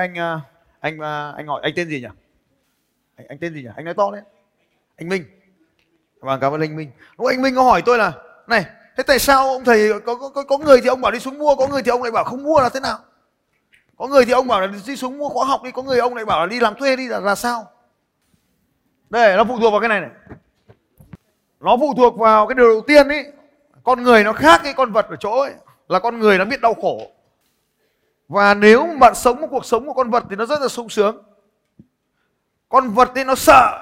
anh à, anh à, anh hỏi anh tên gì nhỉ? Anh, anh tên gì nhỉ? Anh nói to đấy. Anh minh. Vâng cảm ơn anh minh. Lúc anh minh có hỏi tôi là này thế tại sao ông thầy có có có, có người thì ông bảo đi xuống mua có người thì ông lại bảo không mua là thế nào? Có người thì ông bảo là đi xuống mua khóa học đi có người ông lại bảo là đi làm thuê đi là, là sao? Đây nó phụ thuộc vào cái này này. Nó phụ thuộc vào cái điều đầu tiên ấy con người nó khác cái con vật ở chỗ ấy là con người nó biết đau khổ và nếu bạn sống một cuộc sống của con vật thì nó rất là sung sướng. Con vật thì nó sợ,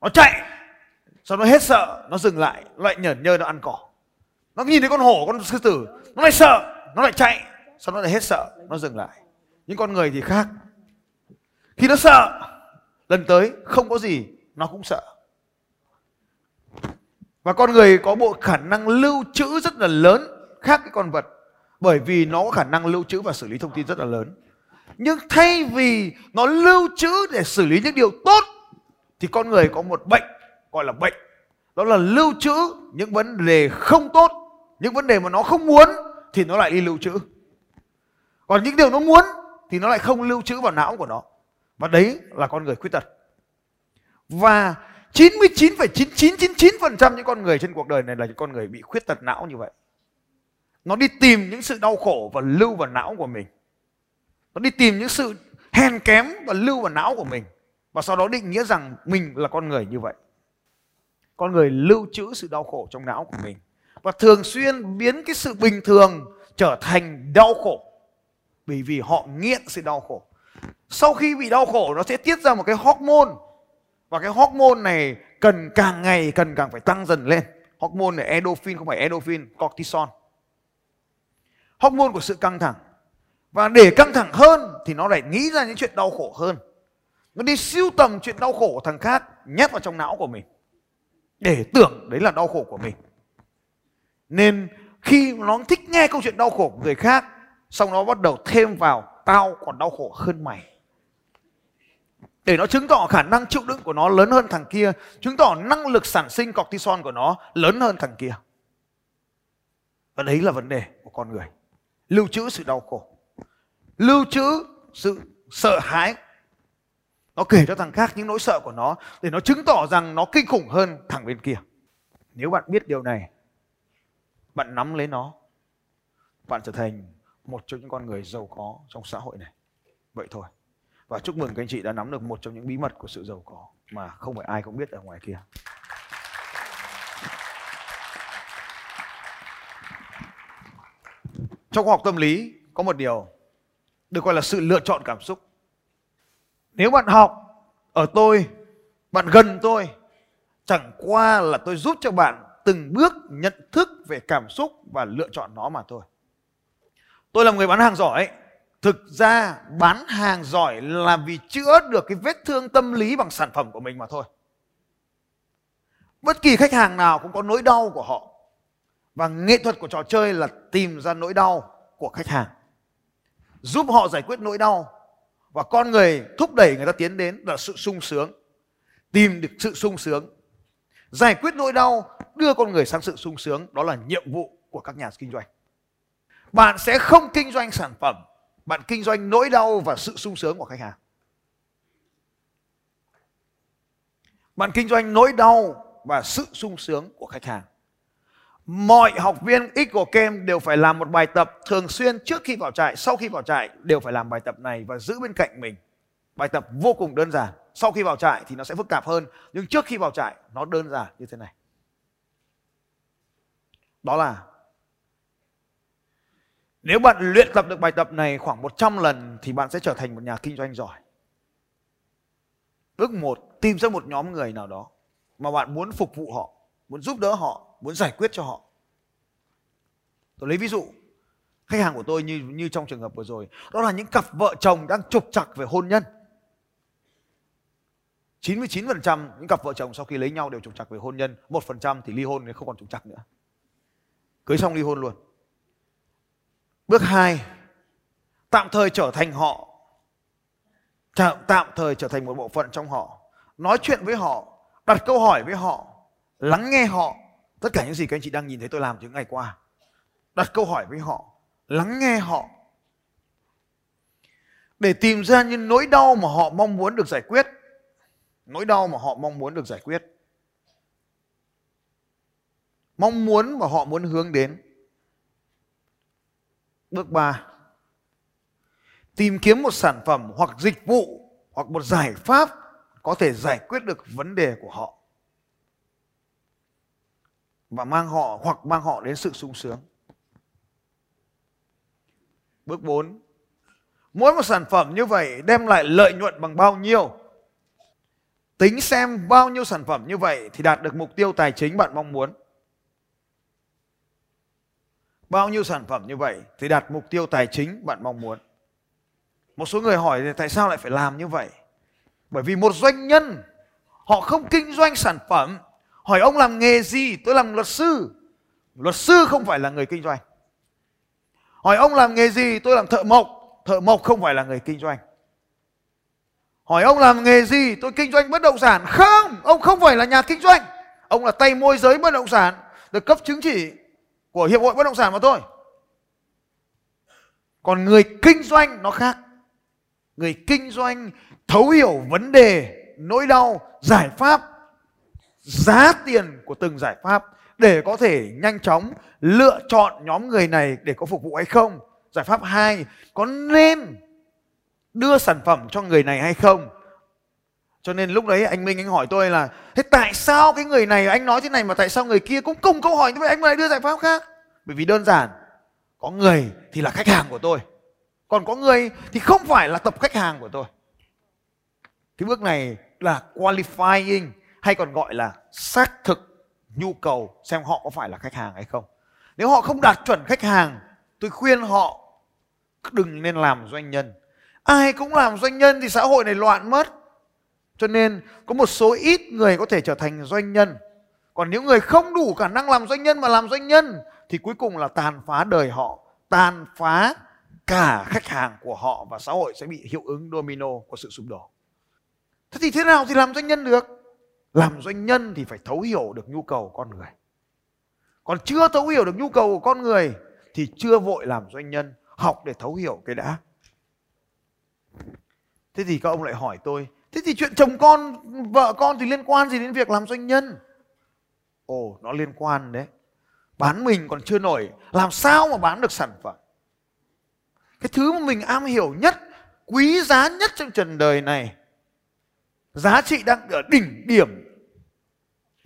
nó chạy sau nó hết sợ, nó dừng lại, nó lại nhởn nhơ nó ăn cỏ. Nó nhìn thấy con hổ, con sư tử, nó lại sợ, nó lại chạy sau nó lại hết sợ, nó dừng lại. Những con người thì khác. Khi nó sợ, lần tới không có gì, nó cũng sợ. Và con người có bộ khả năng lưu trữ rất là lớn khác cái con vật bởi vì nó có khả năng lưu trữ và xử lý thông tin rất là lớn. Nhưng thay vì nó lưu trữ để xử lý những điều tốt thì con người có một bệnh gọi là bệnh. Đó là lưu trữ những vấn đề không tốt. Những vấn đề mà nó không muốn thì nó lại đi lưu trữ. Còn những điều nó muốn thì nó lại không lưu trữ vào não của nó. Và đấy là con người khuyết tật. Và 99,9999% những con người trên cuộc đời này là những con người bị khuyết tật não như vậy nó đi tìm những sự đau khổ và lưu vào não của mình. Nó đi tìm những sự hèn kém và lưu vào não của mình. Và sau đó định nghĩa rằng mình là con người như vậy. Con người lưu trữ sự đau khổ trong não của mình. Và thường xuyên biến cái sự bình thường trở thành đau khổ. Bởi vì họ nghiện sự đau khổ. Sau khi bị đau khổ, nó sẽ tiết ra một cái hormone. Và cái hormone này cần càng ngày, cần càng phải tăng dần lên. Hormone này, endorphin, không phải endorphin cortisol hormone của sự căng thẳng. Và để căng thẳng hơn thì nó lại nghĩ ra những chuyện đau khổ hơn. Nó đi siêu tầm chuyện đau khổ của thằng khác, nhét vào trong não của mình. Để tưởng đấy là đau khổ của mình. Nên khi nó thích nghe câu chuyện đau khổ của người khác, xong nó bắt đầu thêm vào, tao còn đau khổ hơn mày. Để nó chứng tỏ khả năng chịu đựng của nó lớn hơn thằng kia, chứng tỏ năng lực sản sinh cortisol của nó lớn hơn thằng kia. Và đấy là vấn đề của con người lưu trữ sự đau khổ. Lưu trữ sự sợ hãi. Nó kể cho thằng khác những nỗi sợ của nó để nó chứng tỏ rằng nó kinh khủng hơn thằng bên kia. Nếu bạn biết điều này, bạn nắm lấy nó, bạn trở thành một trong những con người giàu có trong xã hội này. Vậy thôi. Và chúc mừng các anh chị đã nắm được một trong những bí mật của sự giàu có mà không phải ai cũng biết ở ngoài kia. Trong khoa học tâm lý, có một điều được gọi là sự lựa chọn cảm xúc. Nếu bạn học ở tôi, bạn gần tôi, chẳng qua là tôi giúp cho bạn từng bước nhận thức về cảm xúc và lựa chọn nó mà thôi. Tôi là một người bán hàng giỏi. Thực ra, bán hàng giỏi là vì chữa được cái vết thương tâm lý bằng sản phẩm của mình mà thôi. Bất kỳ khách hàng nào cũng có nỗi đau của họ và nghệ thuật của trò chơi là tìm ra nỗi đau của khách hàng, giúp họ giải quyết nỗi đau và con người thúc đẩy người ta tiến đến là sự sung sướng, tìm được sự sung sướng. Giải quyết nỗi đau, đưa con người sang sự sung sướng, đó là nhiệm vụ của các nhà kinh doanh. Bạn sẽ không kinh doanh sản phẩm, bạn kinh doanh nỗi đau và sự sung sướng của khách hàng. Bạn kinh doanh nỗi đau và sự sung sướng của khách hàng mọi học viên ít của kem đều phải làm một bài tập thường xuyên trước khi vào trại, sau khi vào trại đều phải làm bài tập này và giữ bên cạnh mình. Bài tập vô cùng đơn giản. Sau khi vào trại thì nó sẽ phức tạp hơn, nhưng trước khi vào trại nó đơn giản như thế này. Đó là nếu bạn luyện tập được bài tập này khoảng 100 lần thì bạn sẽ trở thành một nhà kinh doanh giỏi. Bước một, tìm ra một nhóm người nào đó mà bạn muốn phục vụ họ, muốn giúp đỡ họ muốn giải quyết cho họ tôi lấy ví dụ khách hàng của tôi như như trong trường hợp vừa rồi đó là những cặp vợ chồng đang trục trặc về hôn nhân 99% những cặp vợ chồng sau khi lấy nhau đều trục trặc về hôn nhân, 1% thì ly hôn nên không còn trục trặc nữa. Cưới xong ly hôn luôn. Bước 2, tạm thời trở thành họ. Tạm, tạm thời trở thành một bộ phận trong họ. Nói chuyện với họ, đặt câu hỏi với họ, lắng nghe họ Tất cả những gì các anh chị đang nhìn thấy tôi làm những ngày qua. Đặt câu hỏi với họ, lắng nghe họ. để tìm ra những nỗi đau mà họ mong muốn được giải quyết nỗi đau mà họ mong muốn được giải quyết mong muốn mà họ muốn hướng đến bước 3 tìm kiếm một sản phẩm hoặc dịch vụ hoặc một giải pháp có thể giải quyết được vấn đề của họ và mang họ hoặc mang họ đến sự sung sướng. Bước 4. Mỗi một sản phẩm như vậy đem lại lợi nhuận bằng bao nhiêu? Tính xem bao nhiêu sản phẩm như vậy thì đạt được mục tiêu tài chính bạn mong muốn. Bao nhiêu sản phẩm như vậy thì đạt mục tiêu tài chính bạn mong muốn. Một số người hỏi thì tại sao lại phải làm như vậy? Bởi vì một doanh nhân, họ không kinh doanh sản phẩm hỏi ông làm nghề gì? Tôi làm luật sư. Luật sư không phải là người kinh doanh. Hỏi ông làm nghề gì? Tôi làm thợ mộc. Thợ mộc không phải là người kinh doanh. Hỏi ông làm nghề gì? Tôi kinh doanh bất động sản. Không! Ông không phải là nhà kinh doanh. Ông là tay môi giới bất động sản, được cấp chứng chỉ của hiệp hội bất động sản mà thôi. Còn người kinh doanh nó khác. Người kinh doanh thấu hiểu vấn đề, nỗi đau, giải pháp giá tiền của từng giải pháp để có thể nhanh chóng lựa chọn nhóm người này để có phục vụ hay không. Giải pháp 2 có nên đưa sản phẩm cho người này hay không? Cho nên lúc đấy anh Minh anh hỏi tôi là, thế tại sao cái người này, anh nói thế này mà tại sao người kia cũng cùng câu hỏi như vậy, anh lại đưa giải pháp khác? Bởi vì đơn giản, có người thì là khách hàng của tôi, còn có người thì không phải là tập khách hàng của tôi. Cái bước này là qualifying hay còn gọi là xác thực nhu cầu xem họ có phải là khách hàng hay không. Nếu họ không đạt chuẩn khách hàng, tôi khuyên họ đừng nên làm doanh nhân. Ai cũng làm doanh nhân thì xã hội này loạn mất. Cho nên có một số ít người có thể trở thành doanh nhân. Còn những người không đủ khả năng làm doanh nhân mà làm doanh nhân, thì cuối cùng là tàn phá đời họ, tàn phá cả khách hàng của họ và xã hội sẽ bị hiệu ứng domino của sự sụp đổ. Thế thì thế nào thì làm doanh nhân được? Làm doanh nhân thì phải thấu hiểu được nhu cầu của con người. Còn chưa thấu hiểu được nhu cầu của con người thì chưa vội làm doanh nhân, học để thấu hiểu cái đã. Thế thì các ông lại hỏi tôi, thế thì chuyện chồng con, vợ con thì liên quan gì đến việc làm doanh nhân? Ồ, nó liên quan đấy. Bán mình còn chưa nổi, làm sao mà bán được sản phẩm? Cái thứ mà mình am hiểu nhất, quý giá nhất trong trần đời này, giá trị đang ở đỉnh điểm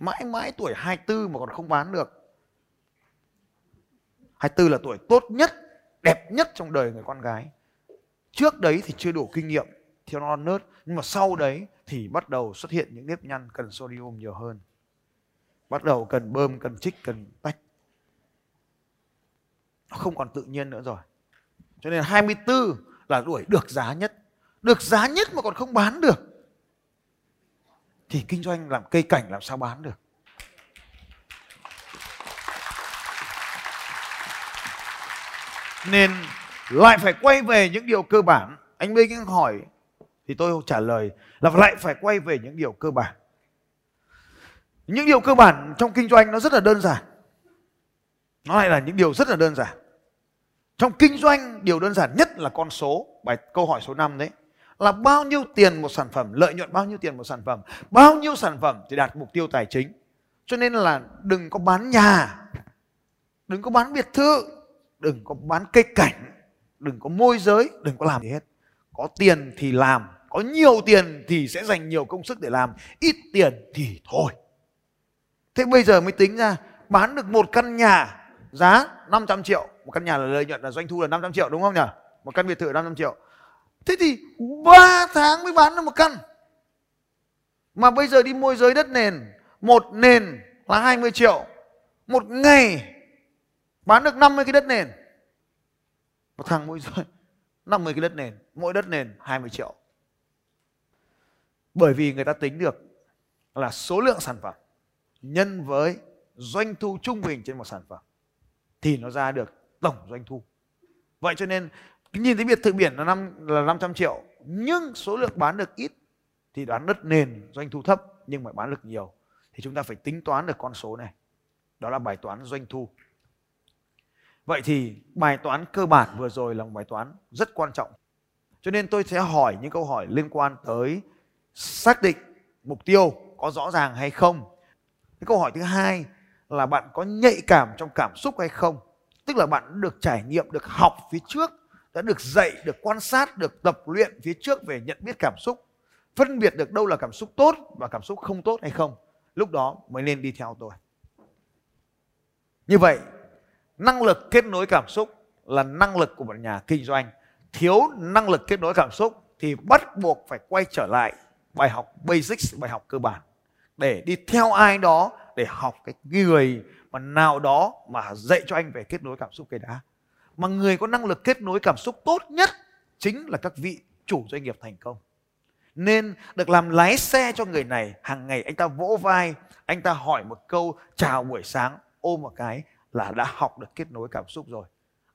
mãi mãi tuổi 24 mà còn không bán được. 24 là tuổi tốt nhất, đẹp nhất trong đời người con gái. Trước đấy thì chưa đủ kinh nghiệm thiếu non nớt nhưng mà sau đấy thì bắt đầu xuất hiện những nếp nhăn cần sodium nhiều hơn. Bắt đầu cần bơm, cần trích, cần tách. Nó không còn tự nhiên nữa rồi. Cho nên 24 là tuổi được giá nhất. Được giá nhất mà còn không bán được thì kinh doanh làm cây cảnh làm sao bán được? Nên lại phải quay về những điều cơ bản. Anh minh hỏi, thì tôi trả lời là lại phải quay về những điều cơ bản. Những điều cơ bản trong kinh doanh nó rất là đơn giản. Nó lại là những điều rất là đơn giản. Trong kinh doanh, điều đơn giản nhất là con số, bài, câu hỏi số 5 đấy là bao nhiêu tiền một sản phẩm, lợi nhuận bao nhiêu tiền một sản phẩm, bao nhiêu sản phẩm thì đạt mục tiêu tài chính. Cho nên là đừng có bán nhà, đừng có bán biệt thự, đừng có bán cây cảnh, đừng có môi giới, đừng có làm gì hết. Có tiền thì làm, có nhiều tiền thì sẽ dành nhiều công sức để làm, ít tiền thì thôi. Thế bây giờ mới tính ra, bán được một căn nhà giá 500 triệu, một căn nhà là lợi nhuận là doanh thu là 500 triệu đúng không nhỉ? Một căn biệt thự 500 triệu thế thì 3 tháng mới bán được một căn. Mà bây giờ đi môi giới đất nền, một nền là 20 triệu. Một ngày bán được 50 cái đất nền. Một thằng môi giới 50 cái đất nền, mỗi đất nền 20 triệu. Bởi vì người ta tính được là số lượng sản phẩm nhân với doanh thu trung bình trên một sản phẩm thì nó ra được tổng doanh thu. Vậy cho nên nhìn thấy biệt thự biển là năm, là 500 triệu, nhưng số lượng bán được ít thì đoán đất nền doanh thu thấp nhưng mà bán được nhiều. Thì chúng ta phải tính toán được con số này. Đó là bài toán doanh thu. Vậy thì bài toán cơ bản vừa rồi là một bài toán rất quan trọng. Cho nên tôi sẽ hỏi những câu hỏi liên quan tới xác định mục tiêu có rõ ràng hay không. Cái câu hỏi thứ hai là bạn có nhạy cảm trong cảm xúc hay không? Tức là bạn được trải nghiệm, được học phía trước đã được dạy, được quan sát, được tập luyện phía trước về nhận biết cảm xúc, phân biệt được đâu là cảm xúc tốt và cảm xúc không tốt hay không, lúc đó mới nên đi theo tôi. Như vậy, năng lực kết nối cảm xúc là năng lực của một nhà kinh doanh. Thiếu năng lực kết nối cảm xúc thì bắt buộc phải quay trở lại bài học basics, bài học cơ bản, để đi theo ai đó để học cái người mà nào đó mà dạy cho anh về kết nối cảm xúc cái đã mà người có năng lực kết nối cảm xúc tốt nhất chính là các vị chủ doanh nghiệp thành công. Nên được làm lái xe cho người này, hàng ngày anh ta vỗ vai, anh ta hỏi một câu, chào buổi sáng. Ôm một cái là đã học được kết nối cảm xúc rồi.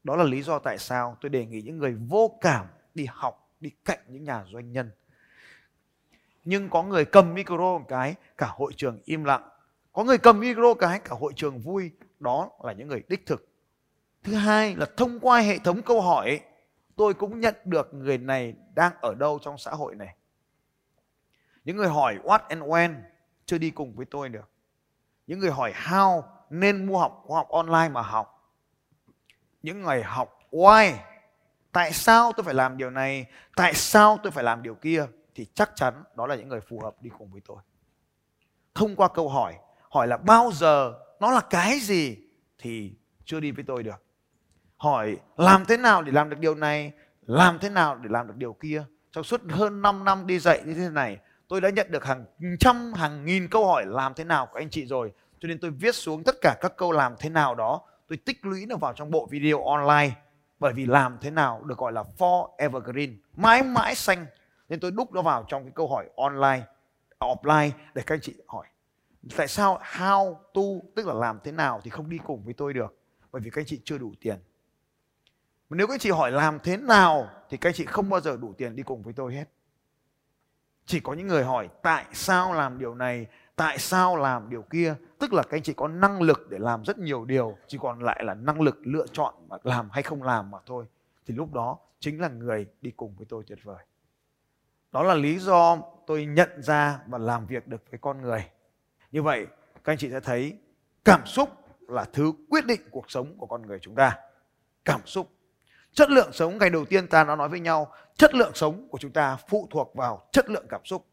Đó là lý do tại sao tôi đề nghị những người vô cảm đi học, đi cạnh những nhà doanh nhân. Nhưng có người cầm micro một cái, cả hội trường im lặng. Có người cầm micro cái, cả hội trường vui. Đó là những người đích thực thứ hai là thông qua hệ thống câu hỏi tôi cũng nhận được người này đang ở đâu trong xã hội này. Những người hỏi what and when chưa đi cùng với tôi được. Những người hỏi how nên mua học khoa học online mà học. Những người học why, tại sao tôi phải làm điều này, tại sao tôi phải làm điều kia, thì chắc chắn đó là những người phù hợp đi cùng với tôi. Thông qua câu hỏi hỏi là bao giờ, nó là cái gì, thì chưa đi với tôi được hỏi, làm thế nào để làm được điều này? Làm thế nào để làm được điều kia? Trong suốt hơn 5 năm đi dạy như thế này, tôi đã nhận được hàng trăm, hàng nghìn câu hỏi làm thế nào của anh chị rồi? Cho nên tôi viết xuống tất cả các câu làm thế nào đó, tôi tích lũy nó vào trong bộ video online. Bởi vì làm thế nào được gọi là for evergreen mãi mãi xanh. Nên tôi đúc nó vào trong cái câu hỏi online, offline để các anh chị hỏi, tại sao how to tức là làm thế nào thì không đi cùng với tôi được, bởi vì các anh chị chưa đủ tiền mà nếu các anh chị hỏi làm thế nào thì các anh chị không bao giờ đủ tiền đi cùng với tôi hết. Chỉ có những người hỏi tại sao làm điều này, tại sao làm điều kia. Tức là các anh chị có năng lực để làm rất nhiều điều, chỉ còn lại là năng lực lựa chọn mà làm hay không làm mà thôi. Thì lúc đó chính là người đi cùng với tôi tuyệt vời. Đó là lý do tôi nhận ra và làm việc được với con người. Như vậy, các anh chị sẽ thấy cảm xúc là thứ quyết định cuộc sống của con người chúng ta. Cảm xúc chất lượng sống ngày đầu tiên ta đã nói với nhau chất lượng sống của chúng ta phụ thuộc vào chất lượng cảm xúc.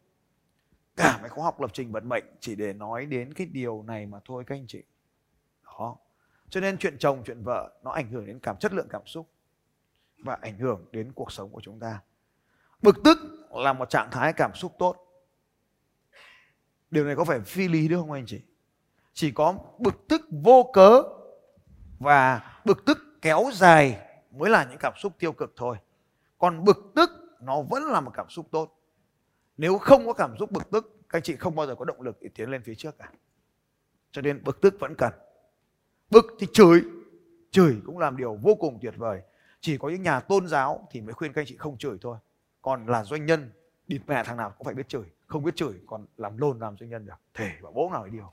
Cả mấy khóa học lập trình vận mệnh chỉ để nói đến cái điều này mà thôi các anh chị. Đó. Cho nên chuyện chồng chuyện vợ nó ảnh hưởng đến cảm chất lượng cảm xúc và ảnh hưởng đến cuộc sống của chúng ta. Bực tức là một trạng thái cảm xúc tốt. Điều này có phải phi lý đúng không anh chị? Chỉ có bực tức vô cớ và bực tức kéo dài mới là những cảm xúc tiêu cực thôi. Còn bực tức, nó vẫn là một cảm xúc tốt. Nếu không có cảm xúc bực tức, các chị không bao giờ có động lực để tiến lên phía trước cả. Cho nên bực tức vẫn cần. Bực thì chửi. Chửi cũng làm điều vô cùng tuyệt vời. Chỉ có những nhà tôn giáo thì mới khuyên các anh chị không chửi thôi. Còn là doanh nhân, địt mẹ thằng nào cũng phải biết chửi. Không biết chửi còn làm lồn làm doanh nhân được. Thể và bố nào điều.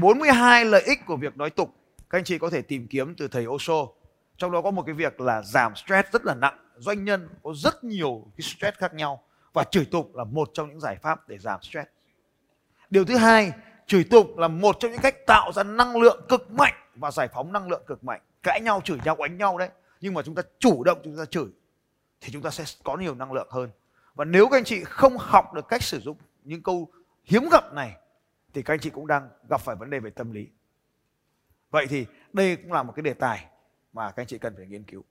42 lợi ích của việc nói tục các anh chị có thể tìm kiếm từ thầy Osho. Trong đó có một cái việc là giảm stress rất là nặng. Doanh nhân có rất nhiều cái stress khác nhau và chửi tục là một trong những giải pháp để giảm stress. Điều thứ hai, chửi tục là một trong những cách tạo ra năng lượng cực mạnh và giải phóng năng lượng cực mạnh. Cãi nhau, chửi nhau, đánh nhau đấy. Nhưng mà chúng ta chủ động chúng ta chửi thì chúng ta sẽ có nhiều năng lượng hơn. Và nếu các anh chị không học được cách sử dụng những câu hiếm gặp này thì các anh chị cũng đang gặp phải vấn đề về tâm lý. Vậy thì đây cũng là một cái đề tài mà các anh chị cần phải nghiên cứu.